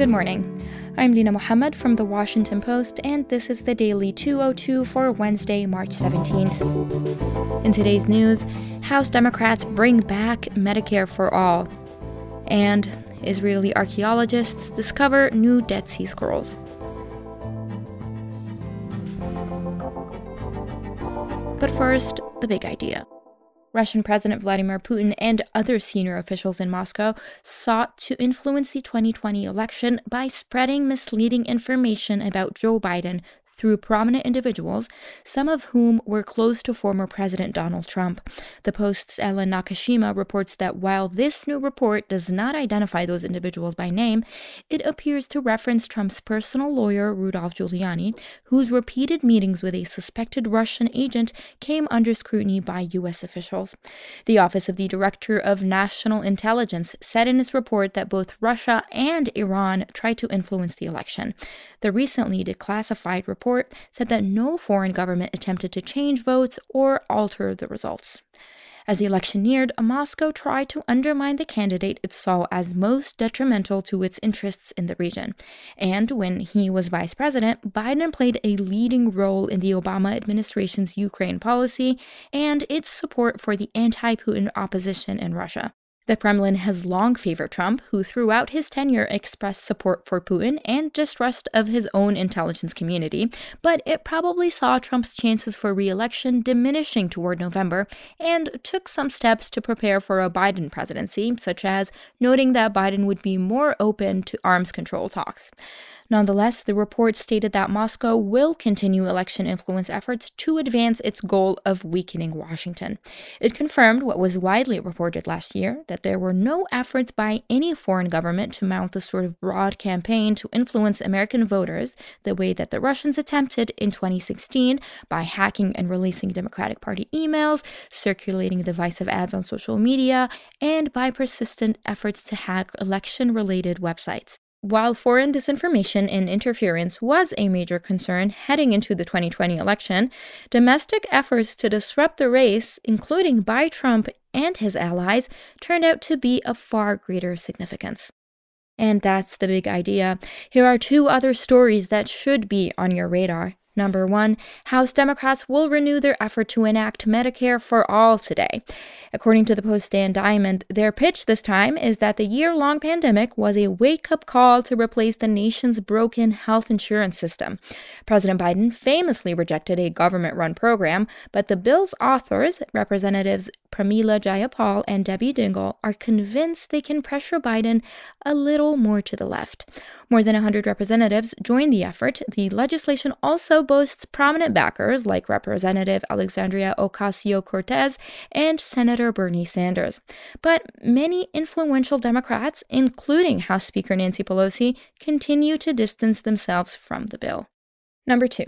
Good morning. I'm Lina Mohammed from The Washington Post, and this is the Daily 202 for Wednesday, March 17th. In today's news, House Democrats bring back Medicare for All, and Israeli archaeologists discover new Dead Sea Scrolls. But first, the big idea. Russian President Vladimir Putin and other senior officials in Moscow sought to influence the 2020 election by spreading misleading information about Joe Biden through prominent individuals, some of whom were close to former President Donald Trump. The Post's Ellen Nakashima reports that while this new report does not identify those individuals by name, it appears to reference Trump's personal lawyer, Rudolph Giuliani, whose repeated meetings with a suspected Russian agent came under scrutiny by U.S. officials. The Office of the Director of National Intelligence said in its report that both Russia and Iran tried to influence the election. The recently declassified report report said that no foreign government attempted to change votes or alter the results. As the election neared, Moscow tried to undermine the candidate it saw as most detrimental to its interests in the region. And when he was vice president, Biden played a leading role in the Obama administration's Ukraine policy and its support for the anti Putin opposition in Russia. The Kremlin has long favored Trump, who throughout his tenure expressed support for Putin and distrust of his own intelligence community, but it probably saw Trump's chances for re election diminishing toward November and took some steps to prepare for a Biden presidency, such as noting that Biden would be more open to arms control talks. Nonetheless, the report stated that Moscow will continue election influence efforts to advance its goal of weakening Washington. It confirmed what was widely reported last year that there were no efforts by any foreign government to mount the sort of broad campaign to influence American voters the way that the Russians attempted in 2016 by hacking and releasing Democratic Party emails, circulating divisive ads on social media, and by persistent efforts to hack election related websites. While foreign disinformation and interference was a major concern heading into the 2020 election, domestic efforts to disrupt the race, including by Trump and his allies, turned out to be of far greater significance. And that's the big idea. Here are two other stories that should be on your radar. Number one, House Democrats will renew their effort to enact Medicare for all today. According to the Post's Dan Diamond, their pitch this time is that the year long pandemic was a wake up call to replace the nation's broken health insurance system. President Biden famously rejected a government run program, but the bill's authors, Representatives Pramila Jayapal and Debbie Dingell, are convinced they can pressure Biden a little more to the left. More than 100 representatives joined the effort. The legislation also boasts prominent backers like Representative Alexandria Ocasio Cortez and Senator Bernie Sanders. But many influential Democrats, including House Speaker Nancy Pelosi, continue to distance themselves from the bill. Number two,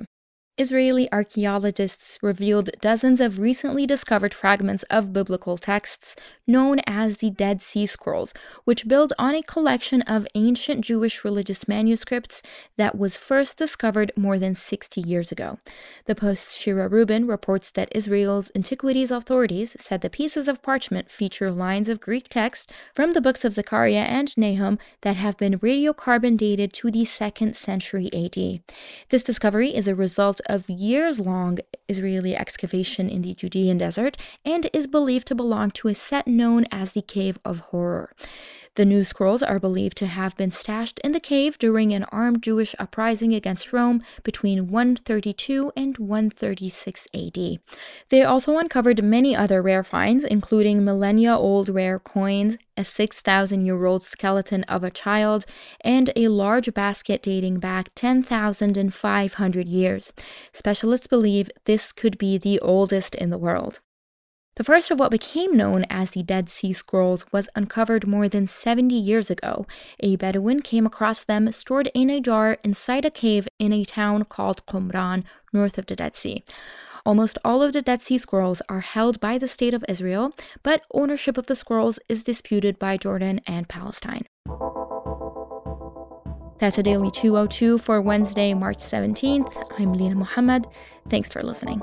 Israeli archaeologists revealed dozens of recently discovered fragments of biblical texts known as the Dead Sea Scrolls, which build on a collection of ancient Jewish religious manuscripts that was first discovered more than 60 years ago. The Post's Shira Rubin reports that Israel's antiquities authorities said the pieces of parchment feature lines of Greek text from the books of Zechariah and Nahum that have been radiocarbon dated to the 2nd century AD. This discovery is a result of years long Israeli excavation in the Judean desert and is believed to belong to a set known as the Cave of Horror. The new scrolls are believed to have been stashed in the cave during an armed Jewish uprising against Rome between 132 and 136 AD. They also uncovered many other rare finds, including millennia old rare coins, a 6,000 year old skeleton of a child, and a large basket dating back 10,500 years. Specialists believe this could be the oldest in the world. The first of what became known as the Dead Sea Scrolls was uncovered more than 70 years ago. A Bedouin came across them stored in a jar inside a cave in a town called Qumran, north of the Dead Sea. Almost all of the Dead Sea Scrolls are held by the State of Israel, but ownership of the scrolls is disputed by Jordan and Palestine. That's a Daily 202 for Wednesday, March 17th. I'm Lina Mohammed. Thanks for listening.